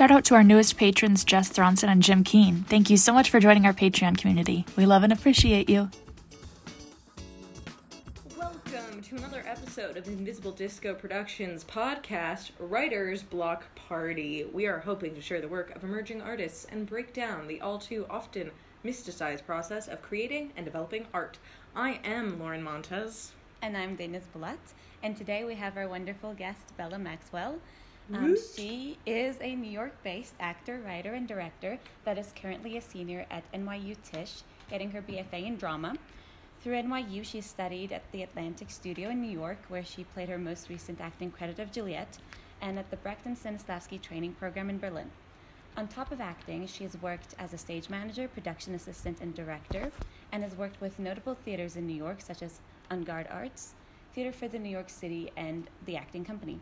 Shout out to our newest patrons, Jess Thronson and Jim Keen. Thank you so much for joining our Patreon community. We love and appreciate you. Welcome to another episode of Invisible Disco Productions podcast, Writer's Block Party. We are hoping to share the work of emerging artists and break down the all too often mysticized process of creating and developing art. I am Lauren Montez. And I'm Deniz Bulat. And today we have our wonderful guest, Bella Maxwell. Um, she is a New York based actor, writer, and director that is currently a senior at NYU Tisch, getting her BFA in drama. Through NYU, she studied at the Atlantic Studio in New York, where she played her most recent acting credit of Juliet, and at the Brecht and Stanislavski training program in Berlin. On top of acting, she has worked as a stage manager, production assistant, and director, and has worked with notable theaters in New York, such as En Garde Arts, Theater for the New York City, and The Acting Company.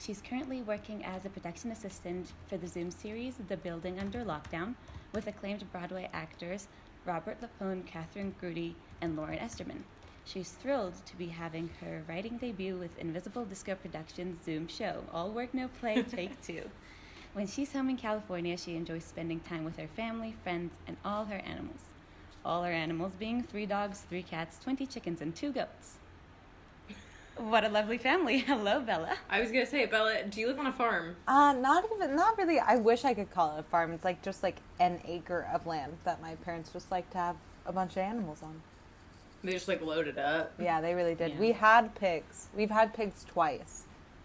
She's currently working as a production assistant for the Zoom series The Building Under Lockdown with acclaimed Broadway actors Robert LuPone, Kathryn Grody, and Lauren Esterman. She's thrilled to be having her writing debut with Invisible Disco Productions Zoom show, All Work No Play, Take Two. When she's home in California, she enjoys spending time with her family, friends, and all her animals. All her animals being three dogs, three cats, 20 chickens, and two goats. What a lovely family. Hello, Bella. I was gonna say, Bella, do you live on a farm? Uh, not even, not really. I wish I could call it a farm. It's like just like an acre of land that my parents just like to have a bunch of animals on. They just like loaded up. Yeah, they really did. Yeah. We had pigs. We've had pigs twice,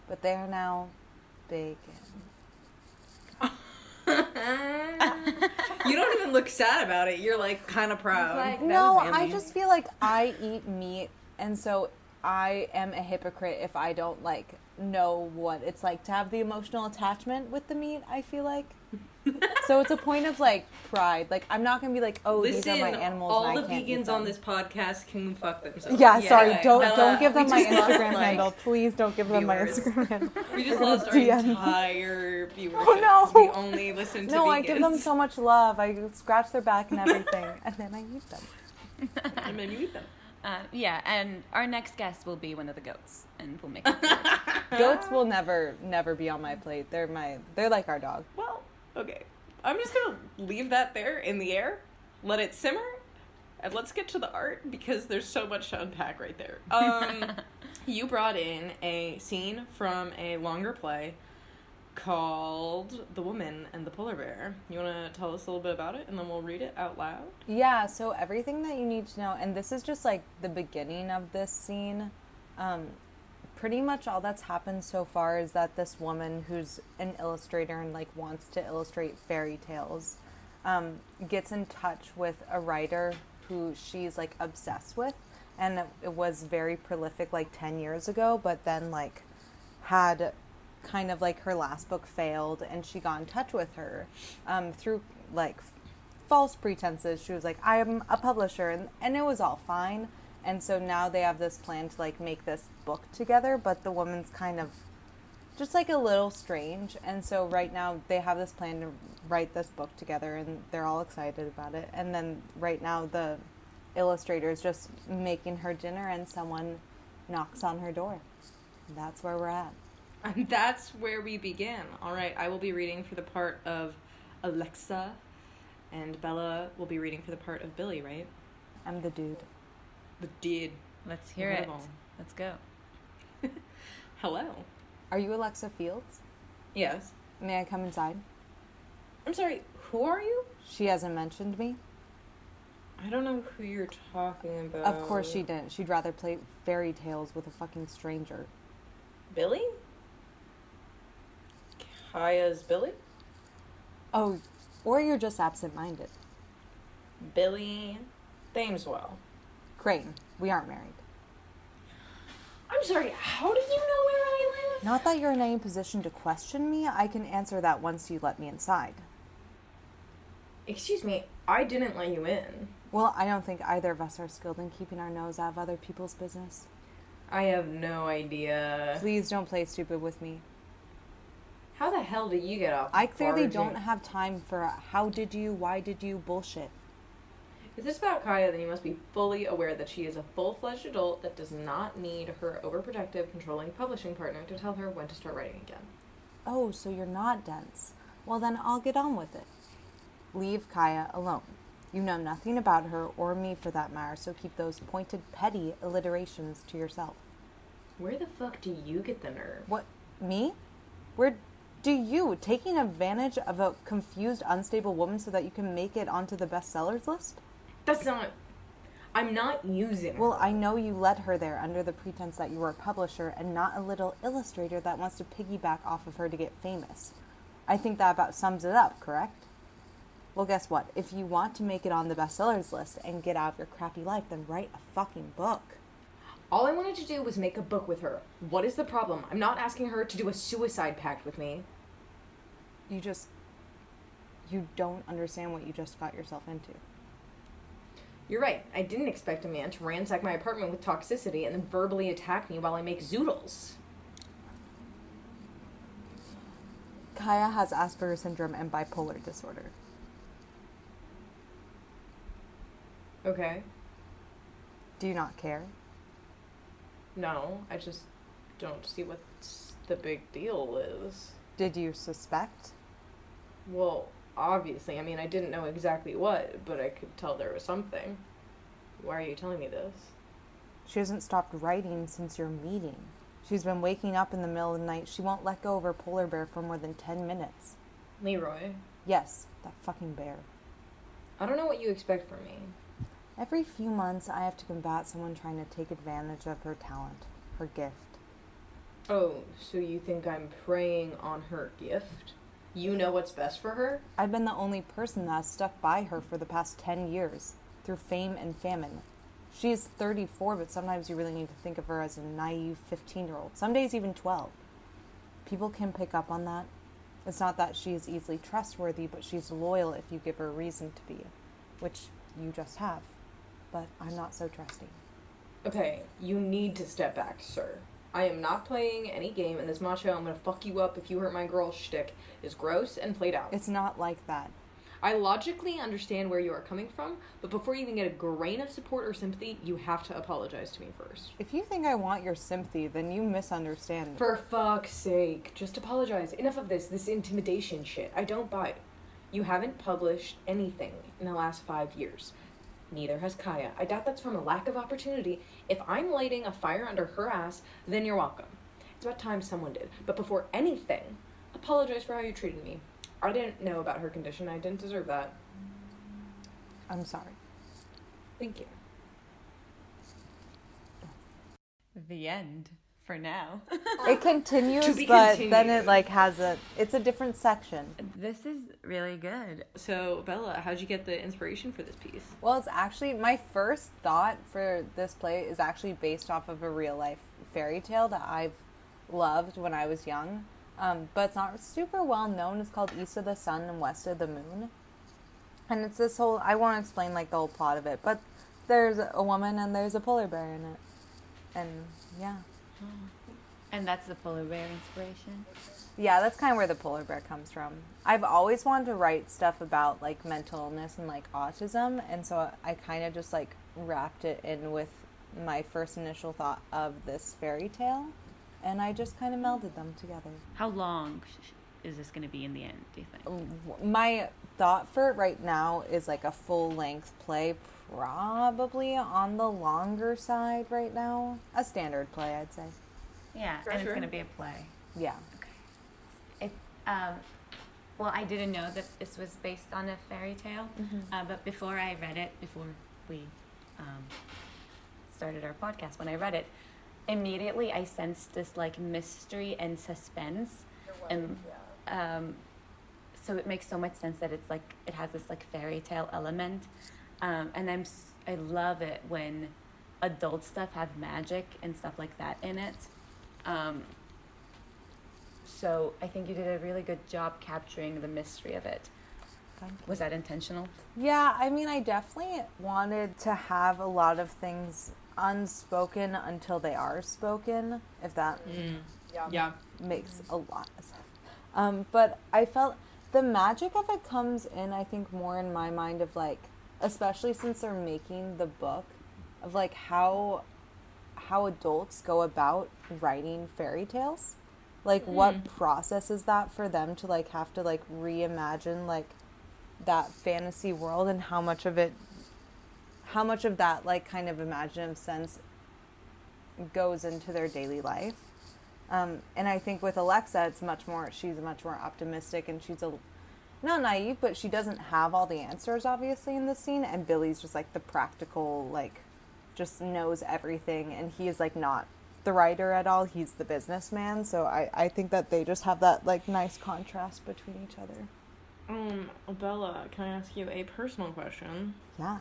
but they are now big. you don't even look sad about it. You're like kind of proud. like- No, I just feel like I eat meat, and so I am a hypocrite if I don't like know what it's like to have the emotional attachment with the meat. I feel like. so it's a point of like pride. Like I'm not gonna be like, oh, Listen, these are my animals. all the vegans on this podcast can fuck themselves. Yeah, sorry. Don't Bella, don't give them my Instagram like, handle. Please don't give them my. Instagram handle. We just lost our DM entire viewership. Oh, no. We only listen to No, vegans. I give them so much love. I scratch their back and everything, and then I eat them. and then you eat them. Uh, yeah, and our next guest will be one of the goats, and we'll make it. Goats will never, never be on my plate. They're my, they're like our dog. Well, okay. I'm just gonna leave that there in the air, let it simmer, and let's get to the art because there's so much to unpack right there. Um, you brought in a scene from a longer play called "The Woman and the Polar Bear." You want to tell us a little bit about it, and then we'll read it out loud. Yeah. So everything that you need to know, and this is just like the beginning of this scene. Um, pretty much all that's happened so far is that this woman who's an illustrator and like wants to illustrate fairy tales um, gets in touch with a writer who she's like obsessed with and it, was very prolific like 10 years ago but then like had kind of like her last book failed and she got in touch with her um, through like false pretenses. She was like i am a publisher and, and it was all fine. And so now they have this plan to like make this book together but the woman's kind of just like a little strange. And so right now they have this plan to write this book together and they're all excited about it. And then right now the illustrator is just making her dinner and someone knocks on her door. That's where we're at And that's where we begin. All right, I will be reading for the part of Alexa, and Bella will be reading for the part of Billy, right? i'm the dude The dude. Let's hear it. Let's go. Hello. are you alexa fields Yes. may i come inside I'm sorry, who are you? she hasn't mentioned me I don't know who you're talking about. of course she didn't she'd rather play fairy tales with a fucking stranger Billy? Kaya's Billy? oh or you're just absent-minded Billy Thameswell. crane we aren't married I'm sorry, how do you know where I live? Not that you're in any position to question me. I can answer that once you let me inside. Excuse me, I didn't let you in. Well, I don't think either of us are skilled in keeping our nose out of other people's business. I have no idea. Please don't play stupid with me. How the hell did you get off? I clearly don't have time for how did you, why did you bullshit. If this is about Kaya, then you must be fully aware that she is a full-fledged adult that does not need her overprotective, controlling publishing partner to tell her when to start writing again. Oh, so you're not dense. Well, then I'll get on with it. Leave Kaya alone. You know nothing about her or me for that matter, so keep those pointed, petty alliterations to yourself. Where the fuck do you get the nerve? What? Me? Where do you taking advantage of a confused, unstable woman so that you can make it onto the bestsellers list? That's not. I'm not using. Well, I know you led her there under the pretense that you were a publisher and not a little illustrator that wants to piggyback off of her to get famous. I think that about sums it up, correct? Well, guess what? If you want to make it on the bestsellers list and get out of your crappy life, then write a fucking book. All I wanted to do was make a book with her. What is the problem? I'm not asking her to do a suicide pact with me. You just. You don't understand what you just got yourself into. You're right. I didn't expect a man to ransack my apartment with toxicity and then verbally attack me while I make zoodles. Kaya has Asperger's syndrome and bipolar disorder. Okay. Do you not care? No, I just don't see what the big deal is. Did you suspect? Well, obviously. I mean, I didn't know exactly what, but I could tell there was something. Why are you telling me this? She hasn't stopped writing since your meeting. She's been waking up in the middle of the night. She won't let go of her polar bear for more than 10 minutes. Leroy, Yes, that fucking bear. I don't know what you expect from me. Every few months, I have to combat someone trying to take advantage of her talent, her gift. Oh, so you think I'm preying on her gift? You know what's best for her? I've been the only person that has stuck by her for the past 10 years, through fame and famine. She is 34, but sometimes you really need to think of her as a naive 15 year old, some days even 12. People can pick up on that. It's not that she is easily trustworthy, but she's loyal if you give her a reason to be, which you just have. But I'm not so trusting. Okay, you need to step back, sir. I am not playing any game, in this macho I'm gonna fuck you up if you hurt my girl shtick is gross and played out. It's not like that. I logically understand where you are coming from, but before you even get a grain of support or sympathy, you have to apologize to me first. If you think I want your sympathy, then you misunderstand. me. For fuck's sake, just apologize. Enough of this, this intimidation shit. I don't buy it. You haven't published anything in the last five years. Neither has Kaya. I doubt that's from a lack of opportunity. If I'm lighting a fire under her ass, then you're welcome. It's about time someone did. But before anything, apologize for how you treated me. I didn't know about her condition. I didn't deserve that. I'm sorry. Thank you. The end for now. It continues, To be but then it like has a. It's a different section. this is really good. So, Bella, how'd you get the inspiration for this piece? Well, it's actually my first thought for this play is actually based off of a real life fairy tale that I've loved when I was young, um, but it's not super well known. It's called East of the Sun and West of the Moon, and it's this whole. I won't explain like the whole plot of it, but there's a woman and there's a polar bear in it, and yeah, And that's the polar bear inspiration. yeah, that's kind of where the polar bear comes from. I've always wanted to write stuff about like mental illness and like autism, and so I kind of just like wrapped it in with my first initial thought of this fairy tale, and I just kind of melded them together. How long is this going to be in the end, do you think? My thought for it right now is like a full length play, probably on the longer side right now. A standard play, I'd say. Yeah, For and sure. it's going to be a play. Yeah. Okay. It, um, well, I didn't know that this was based on a fairy tale, uh, but before I read it, before we um, started our podcast, when I read it, immediately I sensed this like mystery and suspense, and um, so it makes so much sense that it's like it has this like fairy tale element, um, and I'm s- I love it when adult stuff have magic and stuff like that in it. Um, so I think you did a really good job capturing the mystery of it. Thank you. Was that intentional? Yeah, I mean, I definitely wanted to have a lot of things unspoken until they are spoken, if that Yeah. makes a lot of sense. Um, but I felt the magic of it comes in, I think, more in my mind of like, especially since they're making the book, of like how how adults go about writing fairy tales. like what process is that for them to like have to like reimagine like that fantasy world and how much of it how much of that like kind of imaginative sense goes into their daily life um, and i think with alexa it's much more she's much more optimistic and she's a not naive but she doesn't have all the answers obviously in this scene and billy's just like the practical like just knows everything and he is like not the writer at all he's the businessman so i i think that they just have that like nice contrast between each other Um, Bella, can I ask you a personal question? yeah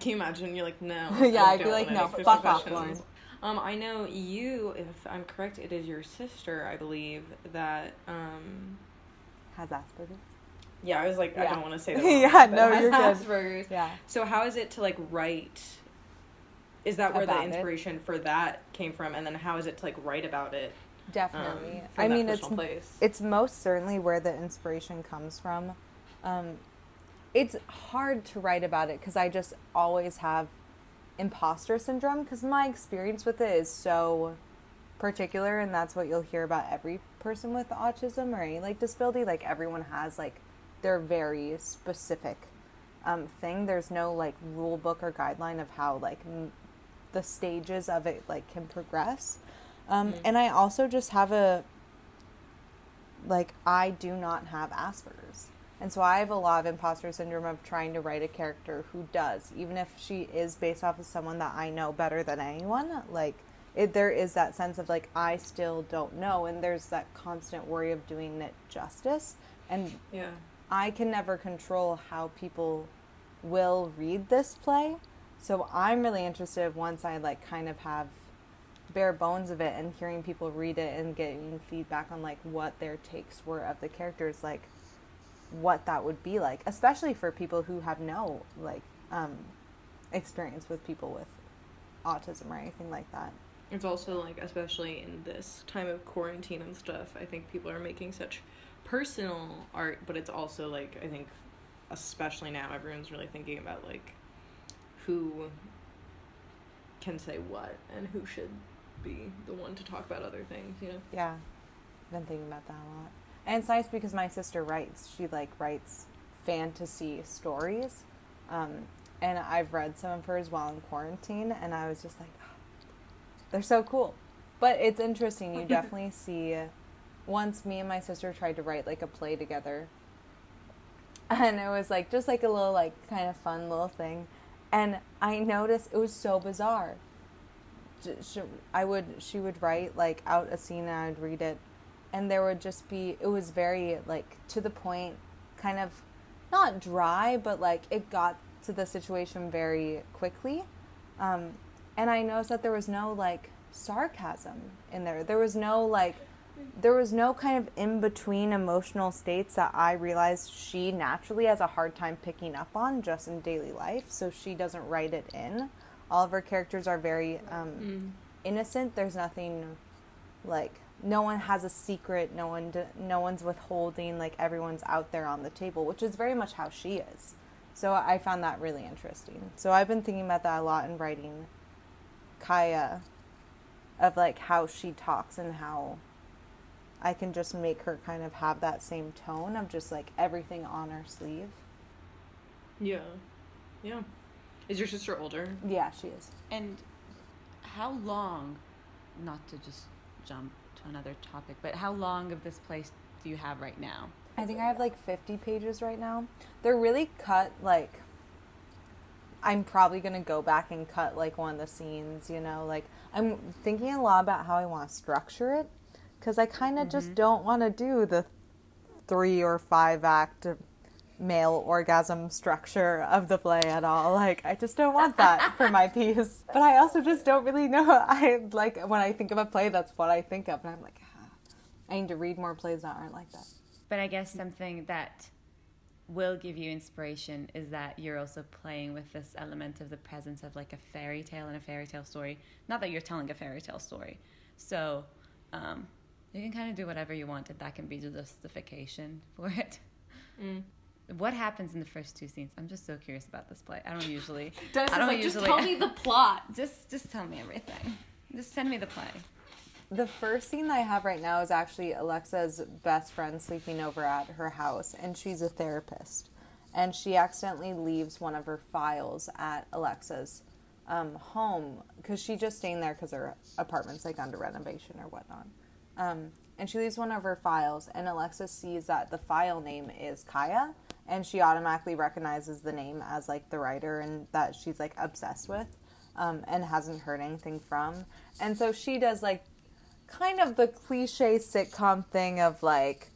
Can you imagine? You're like, no. Yeah, I'd be like, no, fuck off, questions. Um, I know you, if I'm correct, it is your sister, I believe, that, um, has asperger's yeah, I was like, I don't want to say that. Yeah, no, you're good. Asperger's. yeah So how is it to like write? Is that where About the it? inspiration for that came from, and then how is it to like write about it? Um, definitely from i mean it's place. it's most certainly where the inspiration comes from. Um, it's hard to write about it because I just always have imposter syndrome because my experience with it is so particular, and that's what you'll hear about every person with autism or any like disability. Like everyone has like their very specific um, thing. There's no like rule book or guideline of how like m- the stages of it like can progress. Um, And I also just have a like I do not have Asperger's. And so I have a lot of imposter syndrome of trying to write a character who does, even if she is based off of someone that I know better than anyone. Like it, there is that sense of like I still don't know, and there's that constant worry of doing it justice. And yeah. I can never control how people will read this play. So I'm really interested once I like kind of have bare bones of it and hearing people read it and getting feedback on like what their takes were of the characters like what that would be like especially for people who have no like um experience with people with autism or anything like that It's also like, especially in this time of quarantine and stuff, I think people are making such personal art, but it's also like, I think, especially now, everyone's really thinking about like who can say what and who should be the one to talk about other things, you know? Yeah, I've been thinking about that a lot. And it's nice because my sister writes. She like writes fantasy stories, um, and I've read some of hers while in quarantine, and I was just like, "Oh, they're so cool. But it's interesting. You definitely see. Once me and my sister tried to write like a play together, and it was like just like a little like kind of fun little thing, and I noticed it was so bizarre. I would she would write like out a scene and I would read it. And there would just be it was very like to the point kind of not dry but like it got to the situation very quickly. Um, and I noticed that there was no like sarcasm in there. There was no like there was no kind of in between emotional states that I realized she naturally has a hard time picking up on just in daily life so she doesn't write it in all of her characters are very um, innocent. There's nothing like no one has a secret. No one, no one's withholding. Like everyone's out there on the table, which is very much how she is. So I found that really interesting. So I've been thinking about that a lot in writing Kaya, of like how she talks and how I can just make her kind of have that same tone of just like everything on her sleeve. Yeah. Yeah. Is your sister older? Yeah, she is. And how long, not to just jump to another topic, but how long of this place do you have right now? I think I have like 50 pages right now. They're really cut like I'm probably going to go back and cut like one of the scenes, you know, like I'm thinking a lot about how I want to structure it cuz I kind of just don't want to do the 3 or 5 act male orgasm structure of the play at all. Like I just don't want that for my piece. But I also just don't really know. I like when I think of a play that's what I think of and I'm like ah, I need to read more plays that aren't like that. But I guess something that will give you inspiration is that you're also playing with this element of the presence of like a fairy tale and a fairy tale story. Not that you're telling a fairy tale story. So um, you can kind of do whatever you want, and that can be the justification for it. What happens in the first two scenes? I'm just so curious about this play. I don't usually. Deniz I don't like, usually. just tell me the plot. just just tell me everything. Just send me the play. the first scene that I have right now is actually Alexa's best friend sleeping over at her house, and she's a therapist. And she accidentally leaves one of her files at Alexa's um, home because she's just staying there because her apartment's like under renovation or whatnot. Um, and she leaves one of her files, and Alexa sees that the file name is Kaya, and she automatically recognizes the name as like the writer and that she's like obsessed with um, and hasn't heard anything from. And so she does like kind of the cliche sitcom thing of like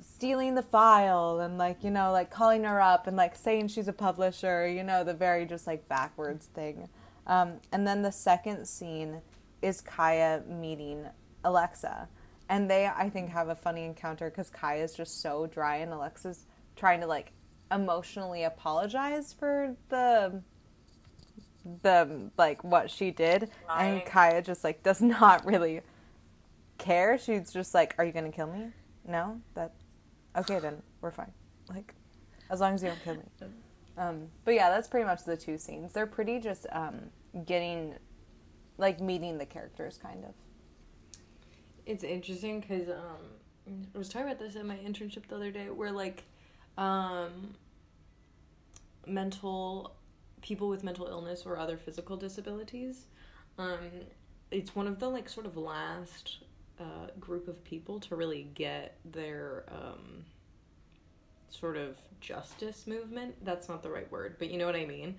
stealing the file and like you know like calling her up and like saying she's a publisher you know the very just like backwards thing um, and then the second scene is kaya meeting alexa and they i think have a funny encounter because kaya is just so dry and alexa's trying to like emotionally apologize for the the like what she did and kaya just like does not really care. She's just like, "Are you gonna kill me? No, that okay. Then we're fine. Like, as long as you don't kill me." Um, but yeah, that's pretty much the two scenes. They're pretty just um, getting, like, meeting the characters, kind of. It's interesting because um, I was talking about this at my internship the other day, where like, um, mental people with mental illness or other physical disabilities, um, it's one of the like sort of last uh, group of people to really get their um, sort of justice movement. That's not the right word, but you know what I mean.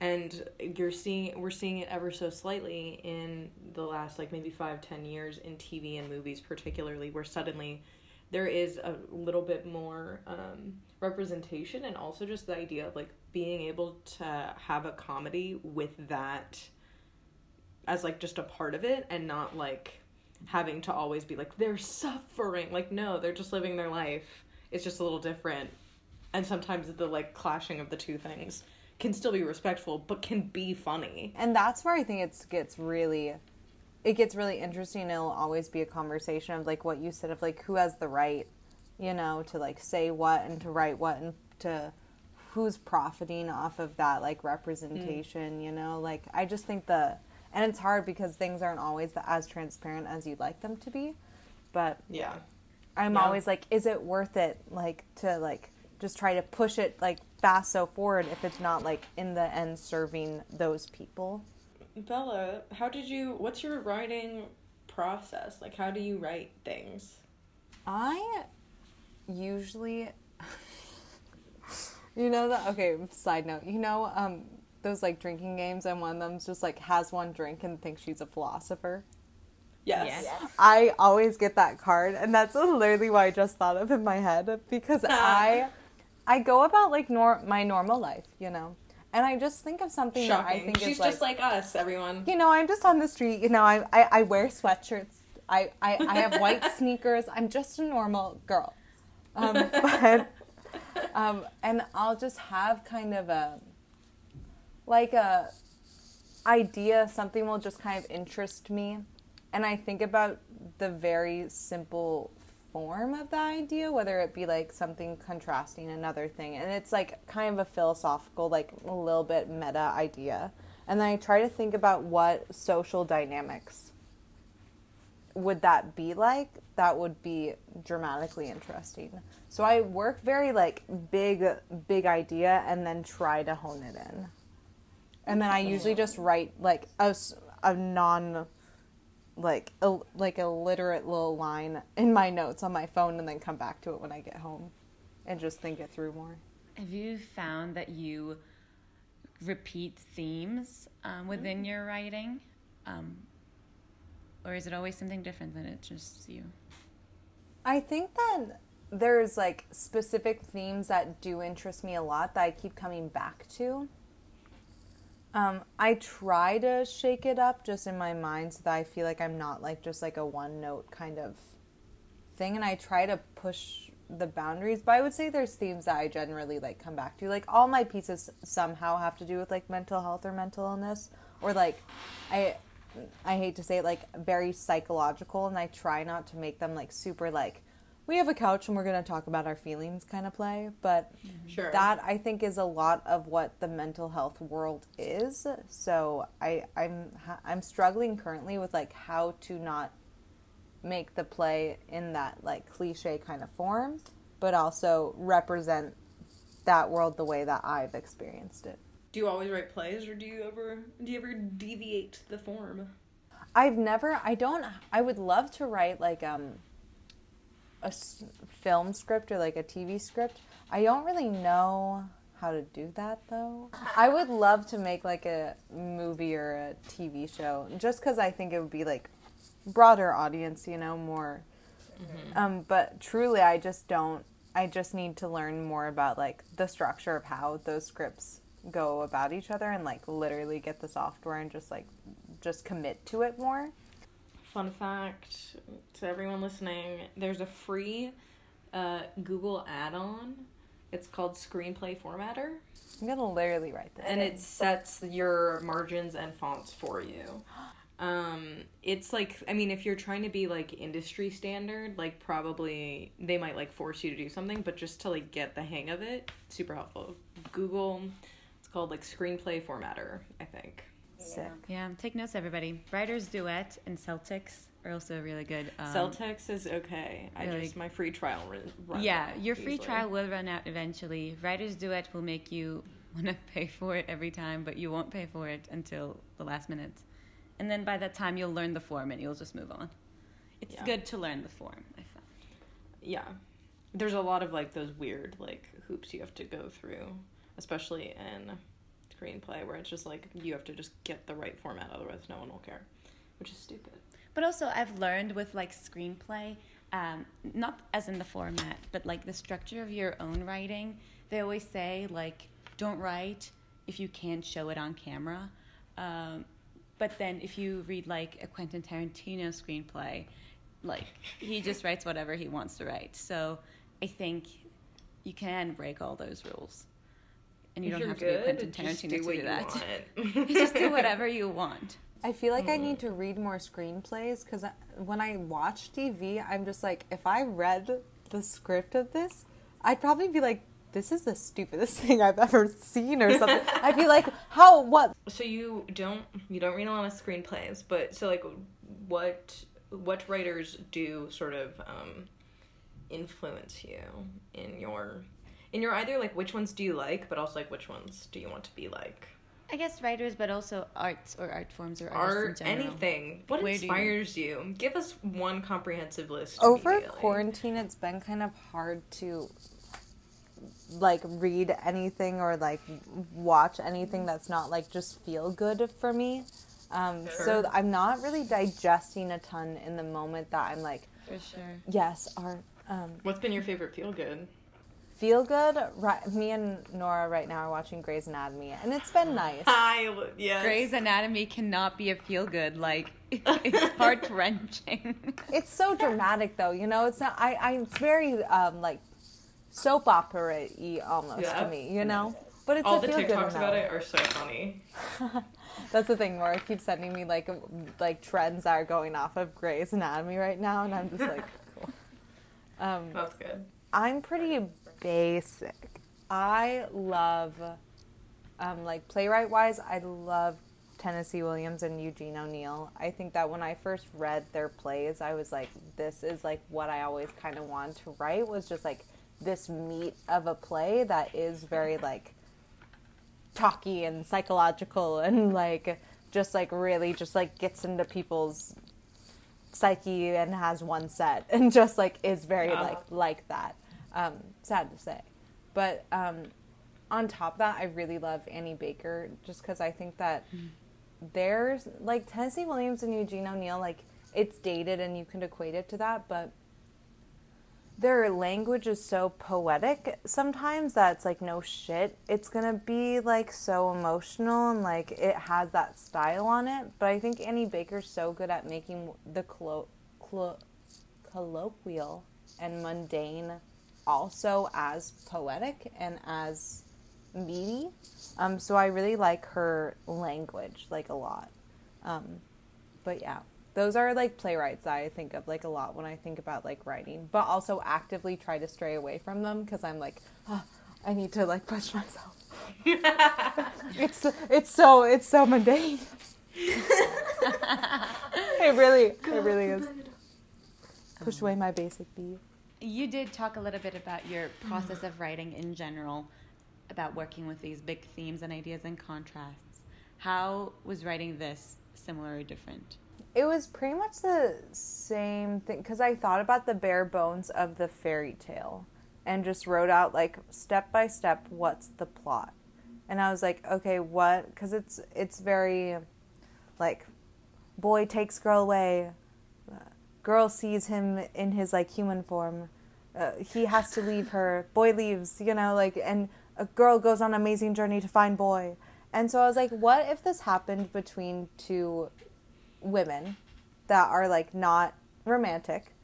And you're seeing we're seeing it ever so slightly in the last like maybe five ten years in TV and movies, particularly where suddenly there is a little bit more um, representation and also just the idea of like being able to have a comedy with that as like just a part of it and not like having to always be like they're suffering. Like no they're just living their life. It's just a little different. And sometimes the like clashing of the two things can still be respectful but can be funny and that's where i think it gets really it gets really interesting it'll always be a conversation of like what you said of like who has the right you know to like say what and to write what and to who's profiting off of that like representation mm. you know like i just think the and it's hard because things aren't always as transparent as you'd like them to be but yeah i'm yeah. always like is it worth it like to like just try to push it like fast so forward if it's not like in the end serving those people bella how did you what's your writing process like how do you write things i usually you know that okay side note you know um those like drinking games and one of them's just like has one drink and thinks she's a philosopher. Yes. yes. I always get that card and that's literally what I just thought of in my head because I I go about like nor- my normal life, you know. And I just think of something Shocking. that I think She's is like, just like us, everyone. You know, I'm just on the street, you know, I I, I wear sweatshirts. I, I, I have white sneakers. I'm just a normal girl. Um, but um, and I'll just have kind of a like a idea, something will just kind of interest me. And I think about the very simple form of the idea, whether it be like something contrasting another thing. And it's like kind of a philosophical, like a little bit meta idea. And then I try to think about what social dynamics would that be like that would be dramatically interesting. So I work very like big big idea and then try to hone it in and then I usually mm. just write like a, a non like a, like a literate little line in my notes on my phone and then come back to it when I get home and just think it through more. Have you found that you repeat themes um, within mm-hmm. your writing? Um, or is it always something different than it's just you? I think that there's like specific themes that do interest me a lot that I keep coming back to. Um, I try to shake it up just in my mind so that I feel like I'm not like just like a one note kind of thing, and I try to push the boundaries. But I would say there's themes that I generally like come back to. Like all my pieces somehow have to do with like mental health or mental illness, or like I I hate to say it like very psychological, and I try not to make them like super like we have a couch and we're going to talk about our feelings kind of play but sure. that i think is a lot of what the mental health world is so i i'm i'm struggling currently with like how to not make the play in that like cliche kind of form, but also represent that world the way that I've experienced it. Do you always write plays, or do you ever do you ever deviate the form? I've never. I don't. I would love to write like um a film script or like a TV script. I don't really know how to do that though. I would love to make like a movie or a TV show just because I think it would be like broader audience, you know, more. Um, but truly, I just don't. I just need to learn more about like the structure of how those scripts go about each other and like literally get the software and just like just commit to it more. Fun fact to everyone listening: there's a free uh, Google add-on. It's called Screenplay Formatter, I'm gonna literally write that. and it sets your margins and fonts for you. Um, it's like I mean, if you're trying to be like industry standard, like probably they might like force you to do something, but just to like get the hang of it, super helpful. Google, it's called like Screenplay Formatter, I think. Sick. Yeah, take notes, everybody. Writers Duet and Celtx are also really good. Um, Celtx is okay. I just my free trial run. run Yeah, out your free easily. trial will run out eventually. Writers Duet will make you want to pay for it every time, but you won't pay for it until the last minute. And then by that time, you'll learn the form and you'll just move on. It's Yeah. good to learn the form, I found. yeah there's a lot of like those weird like hoops you have to go through especially in screenplay where it's just like you have to just get the right format otherwise no one will care which is stupid But also, I've learned with like screenplay, um, not as in the format, but like the structure of your own writing. They always say like, don't write if you can't show it on camera. Um, but then if you read like a Quentin Tarantino screenplay, like he just writes whatever he wants to write. So I think you can break all those rules, and you If don't you're have to be good, Quentin just Tarantino do to do that. You just do whatever you want. I feel like I need to read more screenplays because when I watch TV, I'm just like, if I read the script of this, I'd probably be like, this is the stupidest thing I've ever seen or something. I'd be like, how, what? so you don't you don't read a lot of screenplays but so like what what writers do sort of um influence you in your in your either like which ones do you like but also like which ones do you want to be like I guess writers, but also arts or art forms or art in general. anything what Where do you- inspires you? give us one comprehensive list Over quarantine, it's been kind of hard to like read anything or like watch anything that's not like just feel good for me. Um, So I'm not really digesting a ton in the moment that I'm like, For sure. yes, art. Um, what's been your favorite feel good feel good. Right, me and Nora right now are watching Grey's Anatomy, and it's been nice. hi yes Grey's Anatomy cannot be a feel good. Like it's heart wrenching. It's so dramatic, though. You know, it's not. I. I it's very um like soap opera y almost Yeah. to me. You know, but it's all a the feel good tiktoks about it are so funny That's the thing. Nora keeps sending me like like trends that are going off of Grey's Anatomy right now, and I'm just like, cool. Um, that's good I'm pretty basic. I love, um, like playwright wise, I love Tennessee Williams and Eugene O'Neill. I think that when I first read their plays, I was like, this is like what I always kind of wanted to write was just like this meat of a play that is very like talky and psychological and like just like really just like gets into people's psyche and has one set and just like is very Yeah. like like that um sad to say. But um on top of that i really love annie baker just because i think that there's like tennessee williams and eugene o'neill like it's dated and you can equate it to that but their language is so poetic sometimes that it's like no shit it's gonna be like so emotional and like it has that style on it. But i think annie baker's so good at making the collo- collo- colloquial and mundane also as poetic and as meaty. Um, so i really like her language like a lot. Um, but yeah those are like playwrights i think of like a lot when i think about like writing but also actively try to stray away from them because i'm like "Ah, i need to like push myself. It's it's so it's so mundane. It really it really is. Push away my basic B. You did talk a little bit about your mm-hmm. process of writing in general, about working with these big themes and ideas and contrasts. How was writing this similar or different? It was pretty much the same thing because I thought about the bare bones of the fairy tale and just wrote out like step by step what's the plot. And I was like, okay, what? Because it's it's very like boy takes girl away, girl sees him in his like human form. Uh, he has to leave her. Boy leaves, you know, like, and a girl goes on an amazing journey to find boy. And so I was like, what if this happened between two women that are like not romantic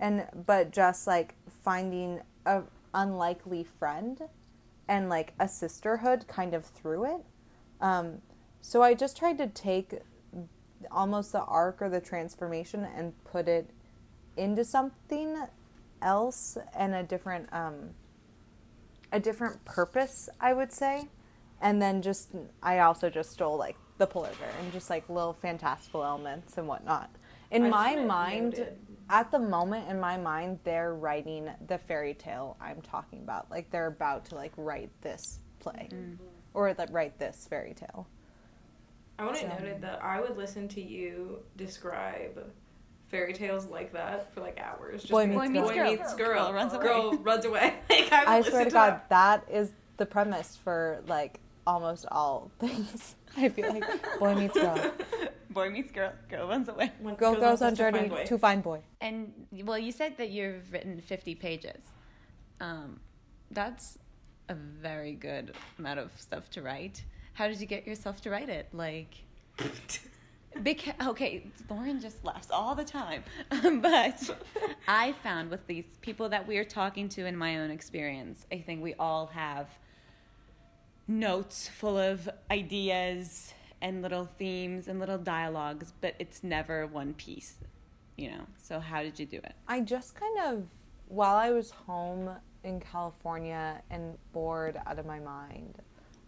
and but just like finding a unlikely friend and like a sisterhood kind of through it. Um, so I just tried to take almost the arc or the transformation and put it into something else and a different um, a different purpose, I would say. And then just I also just stole like the bear and just like little fantastical elements and whatnot. In I my mind, at the moment in my mind, they're writing the fairy tale I'm talking about. Like they're about to like write this play or like write this fairy tale. I want it So- noted that I would listen to you describe fairy tales like that for like hours. Just Boy because meets boy girl. meets girl. Girl runs away. Girl runs away. like, I, I swear to to God, that. that is the premise for like almost all things. I feel like boy meets girl. Boy meets girl, girl runs away. When Girl goes on quest to find journey boy. to find boy. And well, you said that you've written 50 pages. Um, that's a very good amount of stuff to write. How did you get yourself to write it? Like, because okay, Lauren just laughs all the time, but I found with these people that we are talking to in my own experience, I think we all have notes full of ideas and little themes and little dialogues, but it's never one piece, you know. So how did you do it? I just kind of, while I was home in California and bored out of my mind,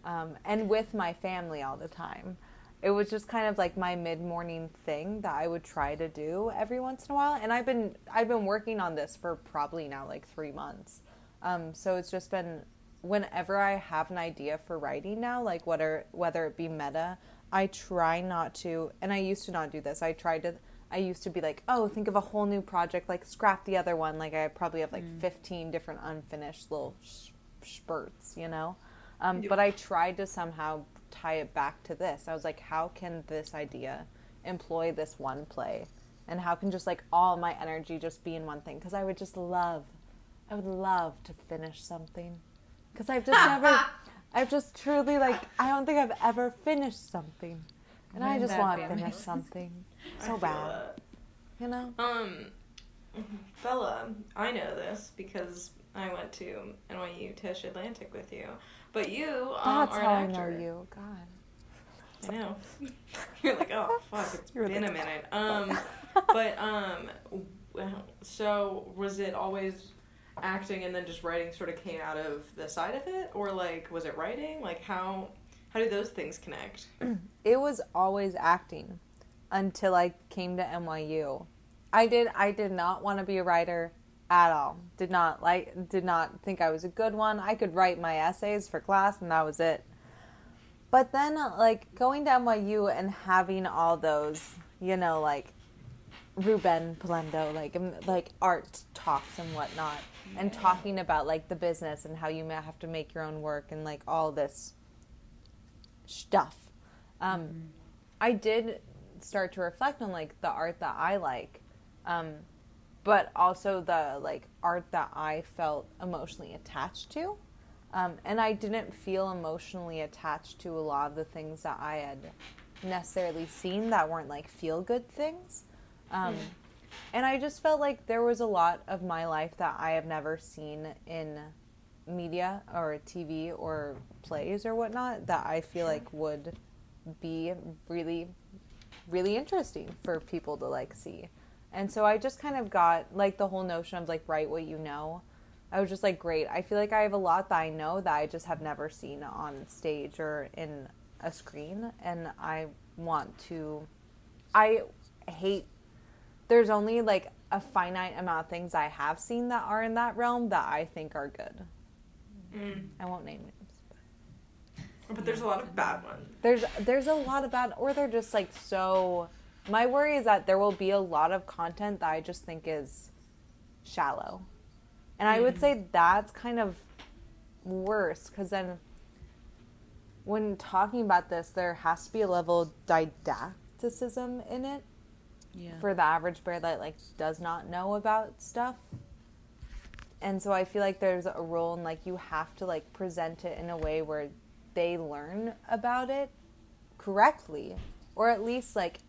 um, and with my family all the time, it was just kind of like my mid-morning thing that I would try to do every once in a while. And I've been I've been working on this for probably now like three months. Um, so it's just been whenever I have an idea for writing now, like whether whether it be meta, I try not to. And I used to not do this. I tried to. I used to be like, oh, think of a whole new project, like scrap the other one. Like I probably have like fifteen different unfinished little sh- spurts, you know. Um, But I tried to somehow tie it back to this. I was like, how can this idea employ this one play, and how can just like all my energy just be in one thing? Because I would just love, I would love to finish something. Because I've just never, I've just truly like, I don't think I've ever finished something, and I Wouldn't just want to finish amazing? something so bad, you know. Um, Bella, I know this because I went to NYU Tisch Atlantic with you. But you um, That's are how I know you. God. I know. You're like, oh fuck, it's You're been the- a minute. Um, but um, so was it always acting and then just writing sort of came out of the side of it, or like was it writing? Like how how do those things connect? it was always acting until I came to NYU. I did I did not want to be a writer at all. Did not like did not think I was a good one. I could write my essays for class and that was it. But then uh, like going to NYU and having all those, you know, like Ruben Polendo, like um, like art talks and whatnot, and talking about like the business and how you may have to make your own work and like all this stuff. Um, I did start to reflect on like the art that I like, um, but also the like art that I felt emotionally attached to. Um, and I didn't feel emotionally attached to a lot of the things that I had necessarily seen that weren't like feel good things. Um, And I just felt like there was a lot of my life that I have never seen in media or TV or plays or whatnot that I feel like would be really, really interesting for people to like see. And so I just kind of got like the whole notion of like write what you know. I was just like, great. I feel like I have a lot that I know that I just have never seen on stage or in a screen. And I want to, I hate, there's only like a finite amount of things I have seen that are in that realm that I think are good. Mm. I won't name names. But there's a lot of bad ones. There's there's a lot of bad, or they're just like so. My worry is that there will be a lot of content that I just think is shallow, and I would hmm. say that's kind of worse because then when talking about this, there has to be a level of didacticism in it Yeah. for the average bear that like does not know about stuff. And so I feel like there's a role in like you have to like present it in a way where they learn about it correctly or at least like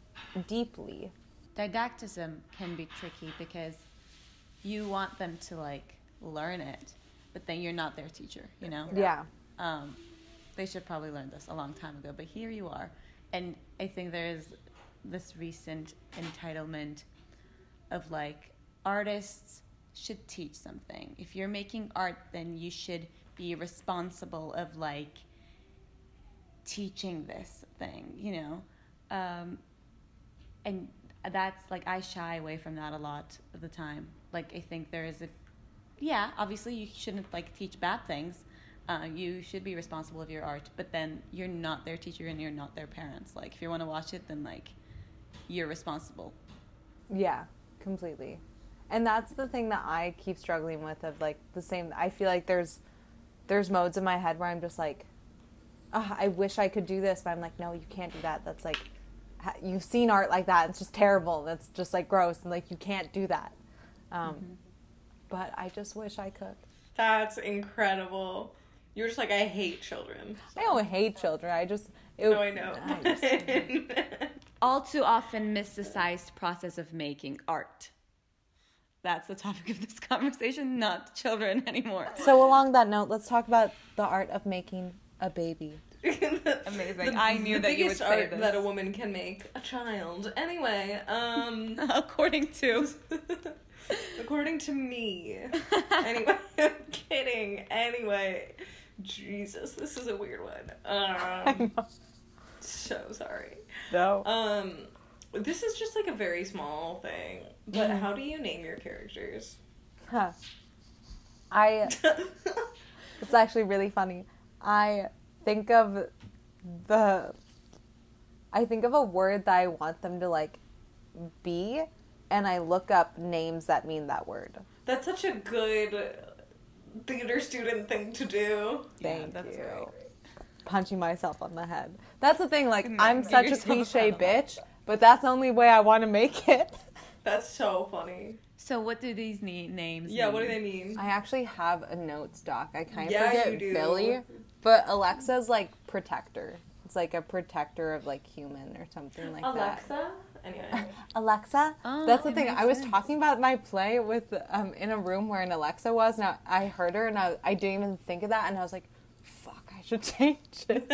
deeply. didacticism can be tricky because you want them to like learn it, but then you're not their teacher, you know? Yeah. Um, they should probably learn this a long time ago, but here you are. And I think there's this recent entitlement of like artists should teach something. If you're making art, then you should be responsible of like teaching this thing, you know? Um, and that's like I shy away from that a lot of the time. Like I think there is a yeah, obviously you shouldn't like teach bad things. Uh, you should be responsible of your art, but then you're not their teacher and you're not their parents. Like if you want to watch it, then like you're responsible. Yeah, completely. And that's the thing that I keep struggling with of like the same I feel like there's there's modes in my head where I'm just like "Ah, I wish I could do this, but I'm like no, you can't do that. That's like you've seen art like that. It's just terrible. That's just like gross and like you can't do that. Um but I just wish I could. That's incredible. You're just like, I hate children. I don't hate children. I just it, No, I know. I just- All too often mysticized process of making art. That's the topic of this conversation, not children anymore. so along that note, let's talk about the art of making a baby. Amazing. I knew that you would biggest say art this. that a woman can make a child. Anyway, um, According to according to me. Anyway, I'm kidding. Anyway, Jesus, this is a weird one. Um, so sorry. No. Um, this is just like a very small thing. But Mm. how do you name your characters? Huh. I It's actually really funny. I think of the I think of a word that I want them to like be and I look up names that mean that word. That's such a good theater student thing to do. Thank that's you. right. Punching myself on the head. That's the thing, like No, I'm such a cliche a pat bitch, but that's the only way I want to make it. That's so funny. So what do these ne- names Yeah, what do they mean? I actually have a notes doc. I kind of Yeah, forget you do. Billy, but Alexa's like protector. It's like a protector of like human or something like that. Alexa? Anyway. Alexa. Oh, That's the thing. I was sense. talking about my play with um in a room where an Alexa was. Now I heard her and I, I didn't even think of that, and I was like, "Fuck, I should change it."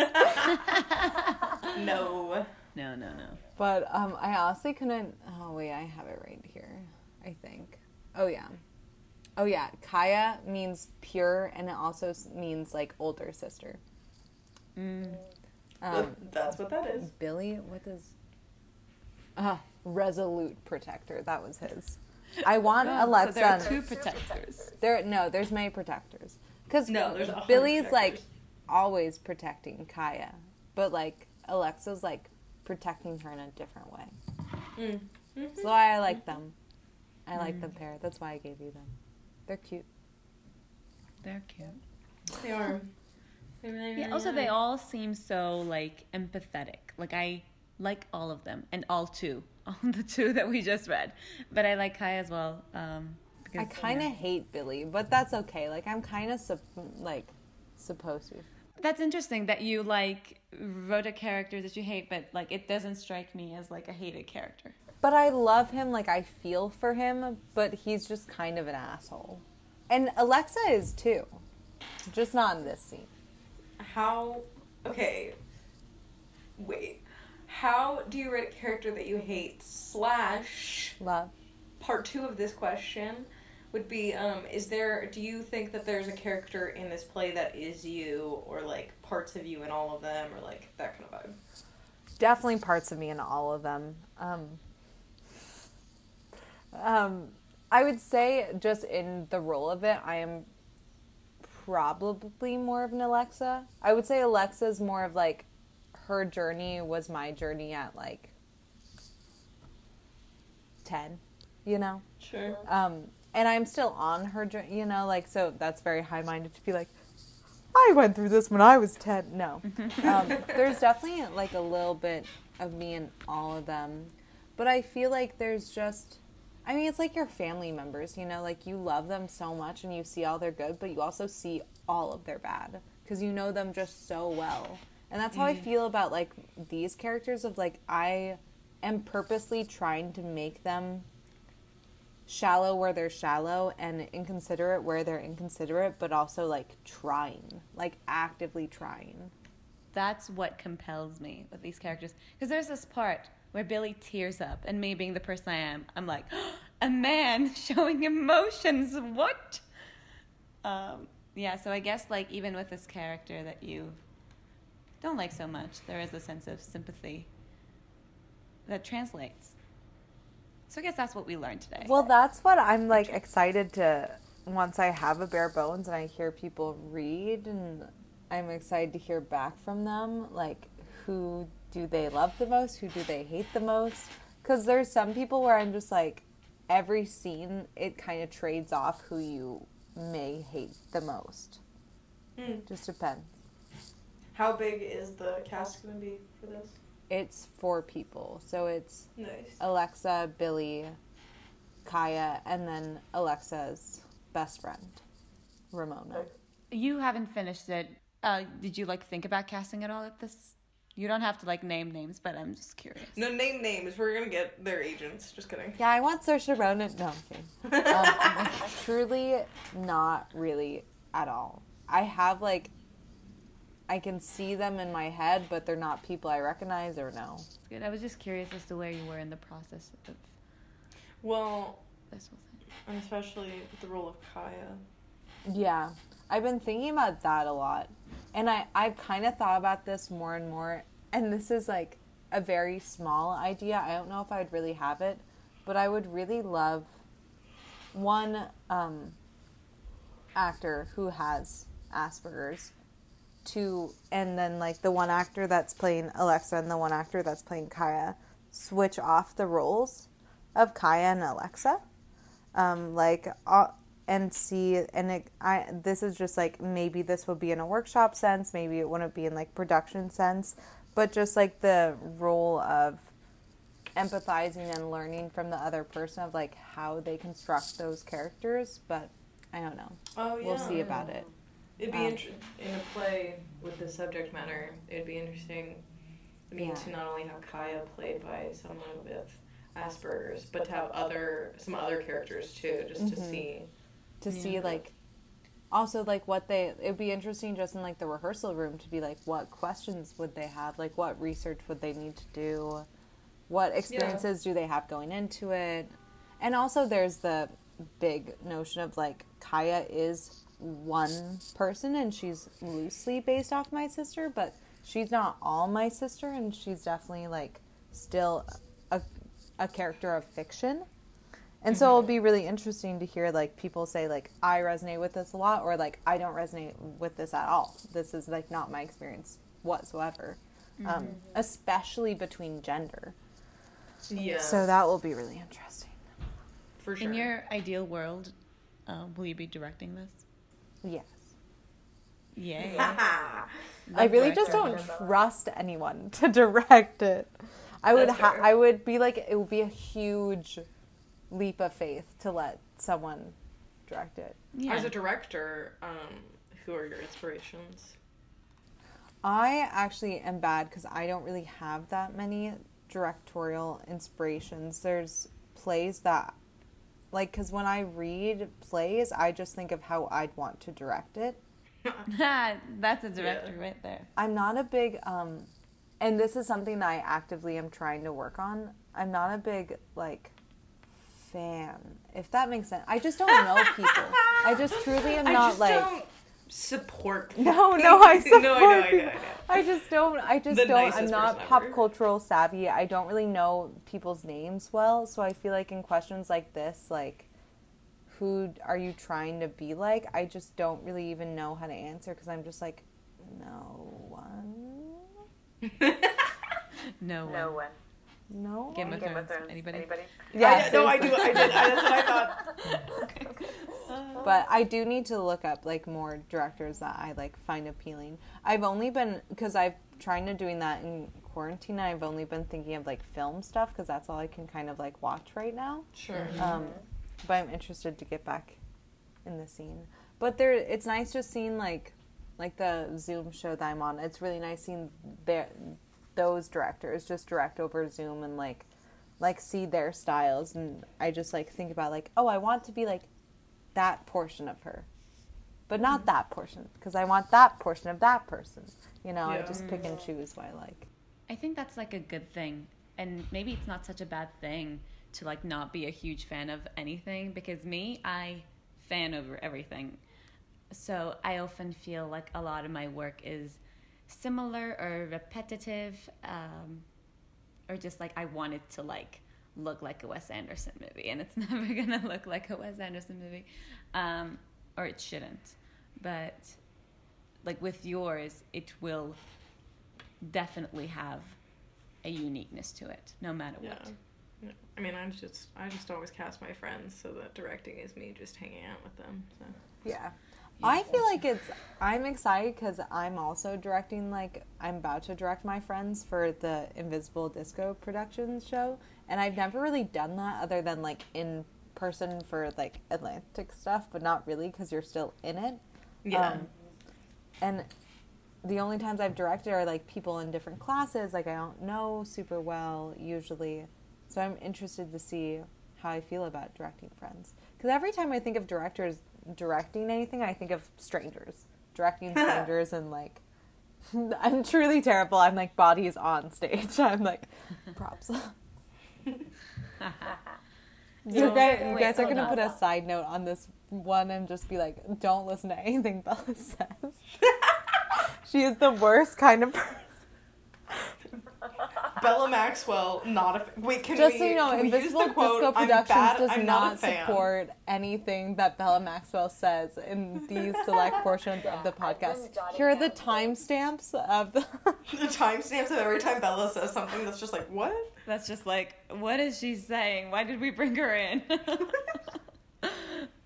no. No, no, no. but um, I honestly couldn't. Oh wait, I have it right here. I think. Oh yeah. Oh yeah. Kaya means pure, and it also means like older sister. Mm. Um, That's what that is. Billy, what does? Uh, resolute protector. That was his. I want Oh, Alexa. So there are two protectors. There, no, there's many protectors. Because No, there's Billy's protectors. like always protecting Kaya, but like Alexa's like protecting her in a different way. Mm. That's why I like them. I like them pair. That's why I gave you them. They're cute. They're cute. They are. They really, Yeah. Also, are. they all seem so like empathetic. Like I like all of them, and all two, all the two that we just read. But I like Kai as well. Um, I kind of yeah. hate Billy, but that's okay. Like I'm kind of sup- like supposed to. That's interesting that you like wrote a character that you hate, but like it doesn't strike me as like a hated character. But I love him. Like I feel for him, but he's just kind of an asshole. And Alexa is too, just not in this scene. How. Okay. Wait. How do you write a character that you hate? Slash. Love. Part two of this question would be um, is there do you think that there's a character in this play that is you or like parts of you in all of them or like that kind of vibe definitely parts of me in all of them. Um, um, I would say just in the role of it, I am probably more of an Alexa. I would say Alexa's more of like her journey was my journey at like 10, you know? Sure. Um, and I'm still on her journey, you know, like, so that's very high minded to be like, I went through this when I was 10. No. um, there's definitely like a little bit of me in all of them. But I feel like there's just, I mean, it's like your family members, you know, like you love them so much and you see all their good, but you also see all of their bad because you know them just so well. And that's how I mm-hmm. feel about like these characters of like, I am purposely trying to make them shallow where they're shallow and inconsiderate where they're inconsiderate, but also like trying, like actively trying. That's what compels me with these characters. Because there's this part where Billy tears up, and me being the person I am, I'm like, a man showing emotions. What? Um, yeah, so I guess like even with this character that you don't like so much, there is a sense of sympathy that translates. So I guess that's what we learned today. Well, that's what I'm like excited to once I have a bare bones and I hear people read and I'm excited to hear back from them like who do they love the most, who do they hate the most cuz there's some people where I'm just like every scene it kind of trades off who you may hate the most. Mm. Just depends. How big is the cast going to be for this? It's four people. So it's Nice. Alexa, Billy, Kaya, and then Alexa's best friend, Ramona. you haven't finished it. Uh, did you like think about casting at all at this? You don't have to like name names, but I'm just curious. No name names. We're gonna get their agents. Just kidding. Yeah, I want Saoirse Ronan. No, I'm kidding. Um, truly, not really at all. I have like, I can see them in my head, but they're not people I recognize or know. Good. I was just curious as to where you were in the process of Well, this whole thing. and especially with the role of Kaya. Yeah, I've been thinking about that a lot, and I I've kind of thought about this more and more. And this is like a very small idea. I don't know if I'd really have it, but I would really love one um, actor who has Asperger's to, and then like the one actor that's playing Alexa and the one actor that's playing Kaya switch off the roles of Kaya and Alexa um, like uh, and see and it, I this is just like maybe this would be in a workshop sense, maybe it wouldn't be in like production sense, but just like the role of empathizing and learning from the other person of like how they construct those characters. But I don't know. Oh yeah. We'll see about it. It'd be Um, inter- in a play with the subject matter. It'd be interesting. I mean, Yeah. to not only have Kaya played by someone with Asperger's, but to have other some other characters too, just to Mhm. see. to see like also like what they it'd be interesting just in like the rehearsal room to be like what questions would they have? Like what research would they need to do? What experiences do they have going into it? And also there's the big notion of like kaya is one person and she's loosely based off my sister but she's not all my sister and she's definitely like still a, a character of fiction and so it'll be really interesting to hear like people say like I resonate with this a lot or like I don't resonate with this at all. This is like not my experience whatsoever. Um, especially between gender. Yeah. So that will be really interesting. for sure. In your ideal world, uh, will you be directing this? Yes. Yay. I really just don't trust anyone to direct it. I would That's ha- I would be like it would be a huge leap of faith to let someone direct it. Yeah. As a director, um, who are your inspirations? I actually am bad because I don't really have that many directorial inspirations. There's plays that, like, because when I read plays, I just think of how I'd want to direct it. That's a director right there. I'm not a big, um, and this is something that I actively am trying to work on. I'm not a big, like, fan, if that makes sense. I just don't know people. I just truly am I not just like. don't support. No, no, I support no, I know, I know, I people. know. I just don't. I just The don't. I'm not pop ever. cultural savvy. I don't really know people's names well, so I feel like in questions like this, like who are you trying to be like? I just don't really even know how to answer because I'm just like, no one. No one. No one. No. Game of Game Thrones. of Thrones. Anybody? Anybody? Yeah, I, no, I do. I did. I, that's what I thought. but I do need to look up like more directors that I like find appealing. I've only been because I've trying to doing that in quarantine. And I've only been thinking of like film stuff because that's all I can kind of like watch right now. Sure. Um, but I'm interested to get back in the scene. But there, it's nice just seeing like like the Zoom show that I'm on. It's really nice seeing their those directors just direct over Zoom and like like see their styles and I just like think about like oh I want to be like that portion of her but not mm-hmm. that portion because I want that portion of that person you know I just pick and choose what I like I think that's like a good thing. And maybe it's not such a bad thing to like not be a huge fan of anything because me, I fan over everything. So I often feel like a lot of my work is similar or repetitive, um, or just like I want it to like look like a Wes Anderson movie, and it's never gonna look like a Wes Anderson movie, um, or it shouldn't. But like with yours, it will definitely have a uniqueness to it, no matter Yeah. what. Yeah. I mean, I just I just always cast my friends, so that directing is me just hanging out with them. So. Yeah. I feel like it's. I'm excited because I'm also directing. Like I'm about to direct my friends for the Invisible Disco Productions show, and I've never really done that other than like in person for like Atlantic stuff, but not really because you're still in it. Yeah. Um, and the only times I've directed are like people in different classes, like I don't know super well usually. So I'm interested to see how I feel about directing friends. Because every time I think of directors directing anything, I think of strangers. Directing strangers and like. I'm truly terrible. I'm like bodies on stage. I'm like props. you guys, you wait, guys are gonna on. put a side note on this one and just be like, don't listen to anything Bella says. she is the worst kind of person. Bella Maxwell, not a. F- Wait, can Just we? so you know, use Invisible the quote, Disco "I'm Productions bad, does I'm not, a fan." support anything that Bella Maxwell says in these select portions of the podcast. Here are the timestamps of the. The timestamps of every time Bella says something that's just like, what? That's just like, what is she saying? Why did we bring her in?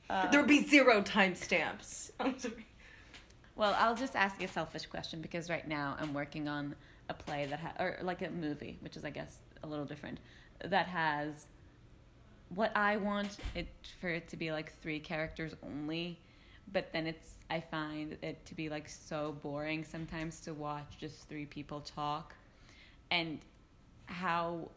Uh, there would be zero timestamps. I'm sorry. well, I'll just ask you a selfish question because right now I'm working on a play that ha- or like a movie, which is I guess a little different, that has what I want it for it to be like three characters only, but then it's I find it to be like so boring sometimes to watch just three people talk. And how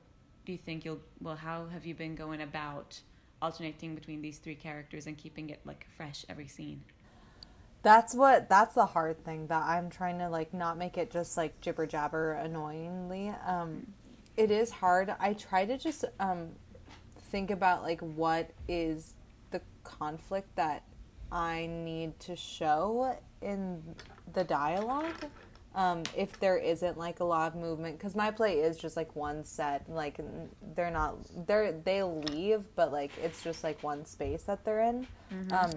do you think you'll well how have you been going about alternating between these three characters and keeping it like fresh every scene? That's what. That's the hard thing that I'm trying to like not make it just like jibber jabber annoyingly. Um, it is hard. I try to just um, think about like what is the conflict that I need to show in the dialogue. Um, if there isn't like a lot of movement, because my play is just like one set, like they're not they're they leave, but like it's just like one space that they're in. Um,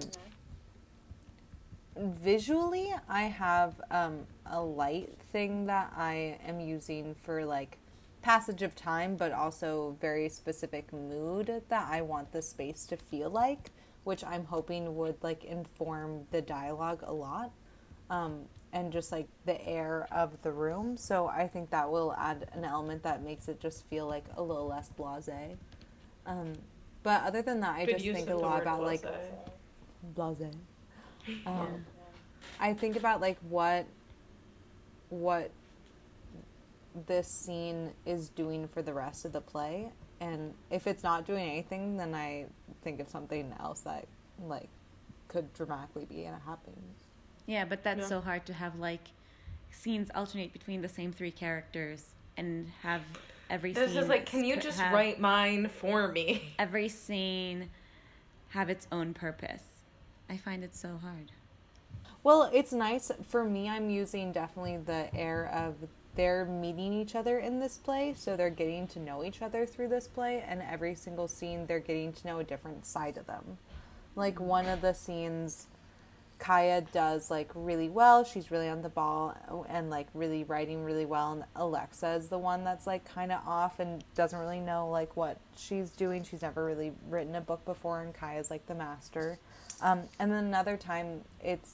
visually i have um, a light thing that i am using for like passage of time but also very specific mood that i want the space to feel like which i'm hoping would like inform the dialogue a lot um, and just like the air of the room. So i think that will add an element that makes it just feel like a little less blasé. Um, but other than that i Good just think a lot about like blase. Um, I think about like what what this scene is doing for the rest of the play, and if it's not doing anything, then I think of something else that like could dramatically be happening. Yeah, but that's Yeah. so hard to have like scenes alternate between the same three characters and have every scene. This scene is like, can you just write mine for me? every scene have its own purpose. I find it so hard. Well, it's nice for me. I'm using definitely the air of they're meeting each other in this play, so they're getting to know each other through this play, and every single scene they're getting to know a different side of them. Like one of the scenes Kaya does like really well. She's really on the ball uh, and like really writing really well. And Alexa is the one that's like kind of off and doesn't really know like what she's doing. She's never really written a book before, and Kaya's like the master. Um, and then another time, it's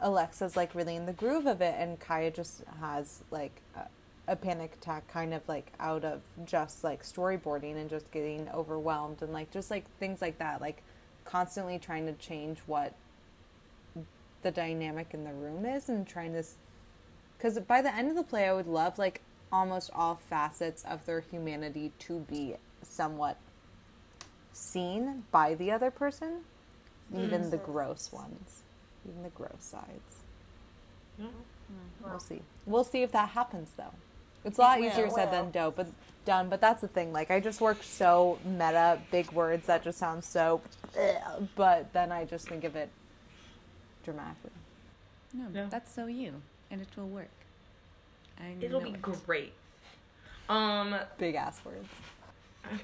Alexa's like really in the groove of it, and Kaya just has like a, a panic attack, kind of like out of just like storyboarding and just getting overwhelmed and like just like things like that, like constantly trying to change what the dynamic in the room is and trying to because by the end of the play i would love like almost all facets of their humanity to be somewhat seen by the other person even the gross ones even the gross sides Yeah. we'll see we'll see if that happens though it's a lot will. easier said than do, but done but that's the thing like i just work so meta big words that just sound so but then i just think of it dramatically No, Yeah. that's so you, and it will work. I It'll be it. great. Um, big ass words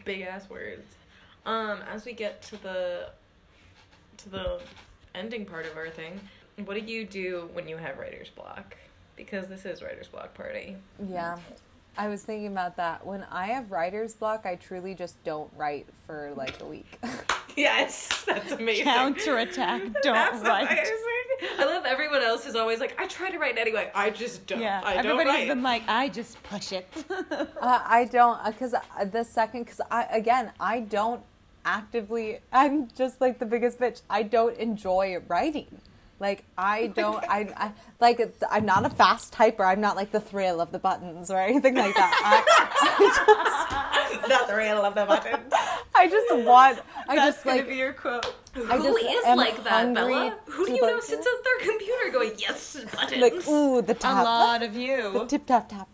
big ass words. Um, as we get to the to the ending part of our thing, what do you do when you have writer's block? Because this is writer's block party. Yeah. I was thinking about that. When I have writer's block, I truly just don't write for like a week. Yes, that's amazing. Counterattack, don't That's write. amazing. I love everyone else is always like, I try to write anyway. I just don't. Yeah, I don't write. been like, I just push it. uh, I don't, because the second, because I, again, I don't actively, I'm just like the biggest bitch. I don't enjoy writing. Like, I don't, I, I, like, I'm not a fast typer. I'm not like the thrill of the buttons or anything like that. I, Not the real of the button. I just want, I That's just gonna like, be your quote. I just is am like that, Bella? Who do you know sits at their computer going, yes, buttons? like, ooh, the A top. lot of the you. tip tap tap.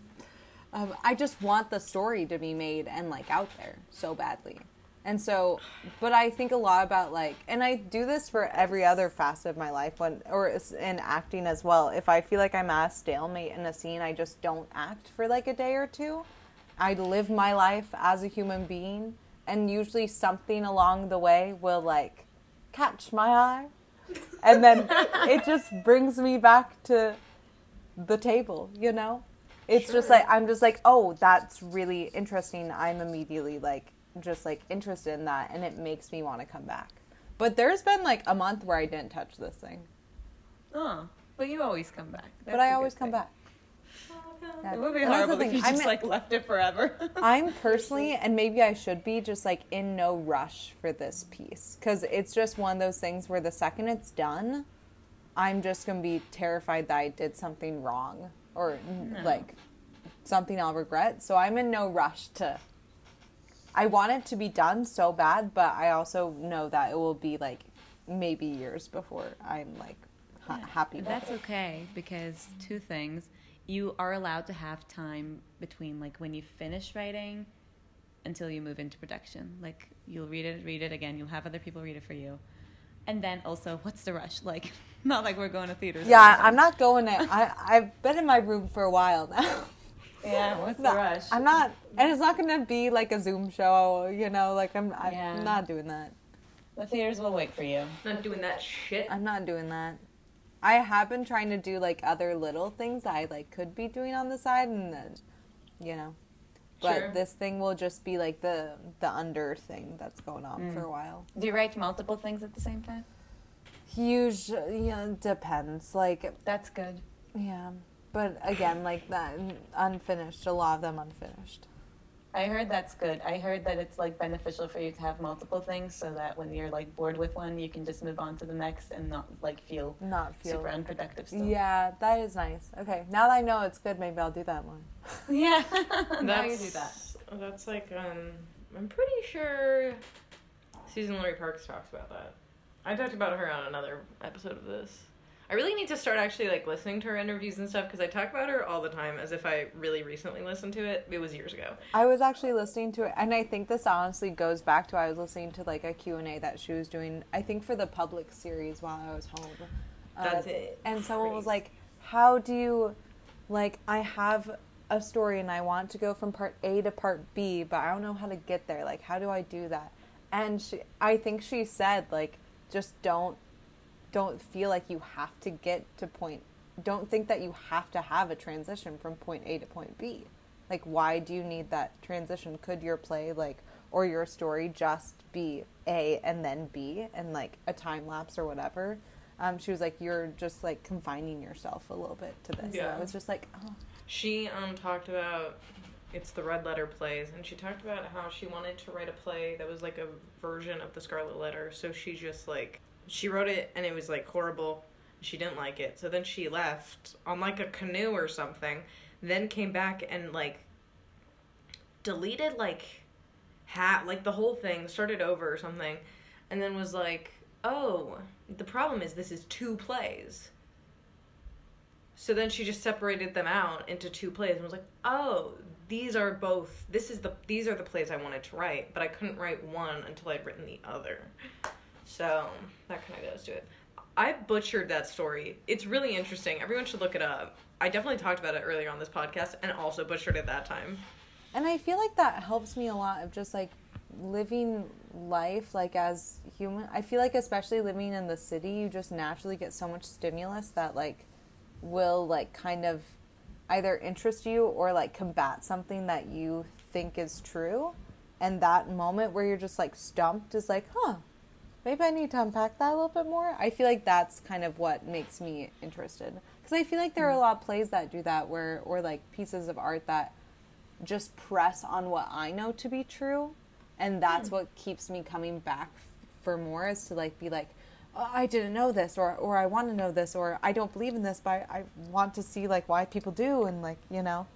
Um, I just want the story to be made and like out there so badly. And so, but I think a lot about like, and I do this for every other facet of my life when, or in acting as well. If I feel like I'm at a stalemate in a scene, I just don't act for like a day or two. I live my life as a human being, and usually something along the way will like catch my eye, and then it just brings me back to the table, you know? It's just like I'm just like, "Oh, that's really interesting." I'm immediately like just like interested in that and it makes me want to come back. But there's been like a month where I didn't touch this thing. Oh, but you always come back. but I always come thing. back. Yeah. It would be And horrible if you just I'm- like left it forever. I'm personally, and maybe I should be, just like in no rush for this piece. Because it's just one of those things where the second it's done, I'm just going to be terrified that I did something wrong or like something I'll regret. So I'm in no rush to. I want it to be done so bad, but I also know that it will be like maybe years before I'm like ha- happy with it. That's it. okay because two things. You are allowed to have time between like when you finish writing until you move into production. Like you'll read it, read it again, you'll have other people read it for you. And then also, what's the rush? Like, not like we're going to theaters. Yeah, I'm not going to. I, I've been in my room for a while now. Yeah, what's No, the rush? I'm not, and it's not gonna be like a Zoom show, you know. Like I'm, I'm Yeah. not doing that. The theaters will wait for you. Not doing that shit. I'm not doing that. I have been trying to do like other little things that I like could be doing on the side, and then, you know. But Sure. this thing will just be like the the under thing that's going on for a mm. while. Do you write multiple things at the same time? Huge, you know, depends. Like That's good. yeah, but again, like that unfinished. A lot of them unfinished. I heard that's good. I heard that it's like beneficial for you to have multiple things so that when you're like bored with one, you can just move on to the next and not like feel Not feel. super unproductive still. Yeah, that is nice. Okay, now that I know it's good, maybe I'll do that one. Yeah. That's, now you do that. That's like, um, I'm pretty sure Suzan-Lori Parks talks about that. I talked about her on another episode of this. I really need to start actually like listening to her interviews and stuff because I talk about her all the time as if I really recently listened to it. It was years ago. I was actually listening to it, and I think this honestly goes back to I was listening to like a Q&A that she was doing, I think for the public series while I was home. Uh, That's it. And someone was like, how do you, like, I have a story and I want to go from part A to part B, but I don't know how to get there. Like, how do I do that? And she, I think she said, like, just don't don't feel like you have to get to point don't think that you have to have a transition from point A to point B. Like why do you need that transition? Could your play like or your story just be A and then B and like a time lapse or whatever? Um, she was like, You're just like confining yourself a little bit to this. Yeah. And I was just like, Oh She um talked about it's the red letter plays and she talked about how she wanted to write a play that was like a version of the scarlet letter so she just like she wrote it and it was like horrible. She didn't like it. So then she left on like a canoe or something then came back and like deleted like hat like the whole thing started over or something and then was like oh the problem is this is two plays. So then she just separated them out into two plays and was like oh these are both this is the these are the plays I wanted to write, but I couldn't write one until I'd written the other. So that kind of goes to it. I butchered that story. It's really interesting. Everyone should look it up. I definitely talked about it earlier on this podcast and also butchered it that time. And I feel like that helps me a lot of just like living life like as human. I feel like especially living in the city, you just naturally get so much stimulus that like will like kind of either interest you or like combat something that you think is true. And that moment where you're just like stumped is like, huh, maybe I need to unpack that a little bit more. I feel like that's kind of what makes me interested. Because I feel like there are a lot of plays that do that where, or like pieces of art that just press on what I know to be true. And that's mm. what keeps me coming back for more is to like be like, oh, I didn't know this or or I want to know this or I don't believe in this but I, I want to see like why people do and like you know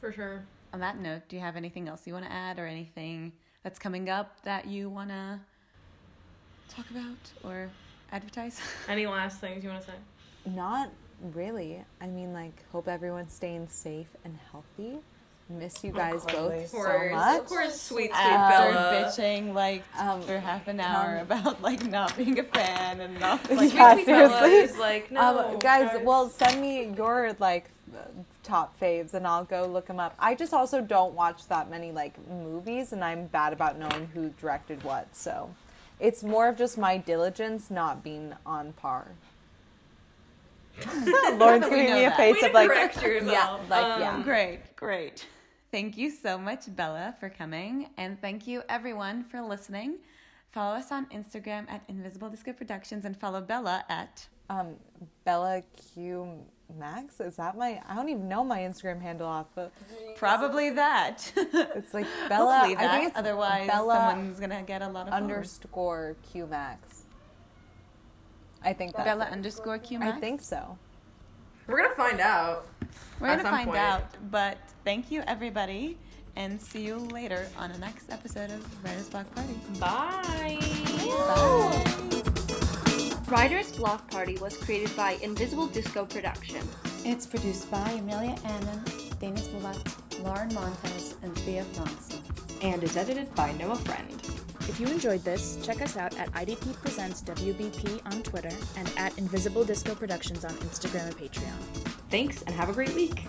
for sure on that note do you have anything else you want to add or anything that's coming up that you want to talk about or advertise any last things you want to say not really I mean like hope everyone's staying safe and healthy miss you guys both so much. Of course, sweet, sweet After Bella. bitching like um, for half an hour about like not being a fan and not like yeah, seriously. like no, um, guys, guys, well, send me your like top faves and I'll go look them up. I just also don't watch that many like movies, and I'm bad about knowing who directed what, so it's more of just my diligence not being on par. Lauren's giving me a face of like, yeah, like um, yeah. Great, great. Thank you so much, Bella, for coming. And thank you, everyone, for listening. Follow us on Instagram at Invisible Disco Productions and follow Bella at um, Bella Q Max. Is that my? I don't even know my Instagram handle off, but probably that. it's like Bella. Hopefully that. I think it's Otherwise, Bella someone's gonna get a lot of underscore Q Max. I think that's Bella it. underscore Q Max. I think so. We're gonna find out. We're gonna find point. out, but thank you everybody, and see you later on the next episode of Writer's Block Party. Bye. Bye. Writer's Block Party was created by Invisible Disco Productions. It's produced by Amelia Annan, Deniz Bulat, Lauren Montez, and Thea Franzen. And is edited by Noah Friend. If you enjoyed this, check us out at IDP Presents WBP on Twitter and at Invisible Disco Productions on Instagram and Patreon. Thanks and have a great week.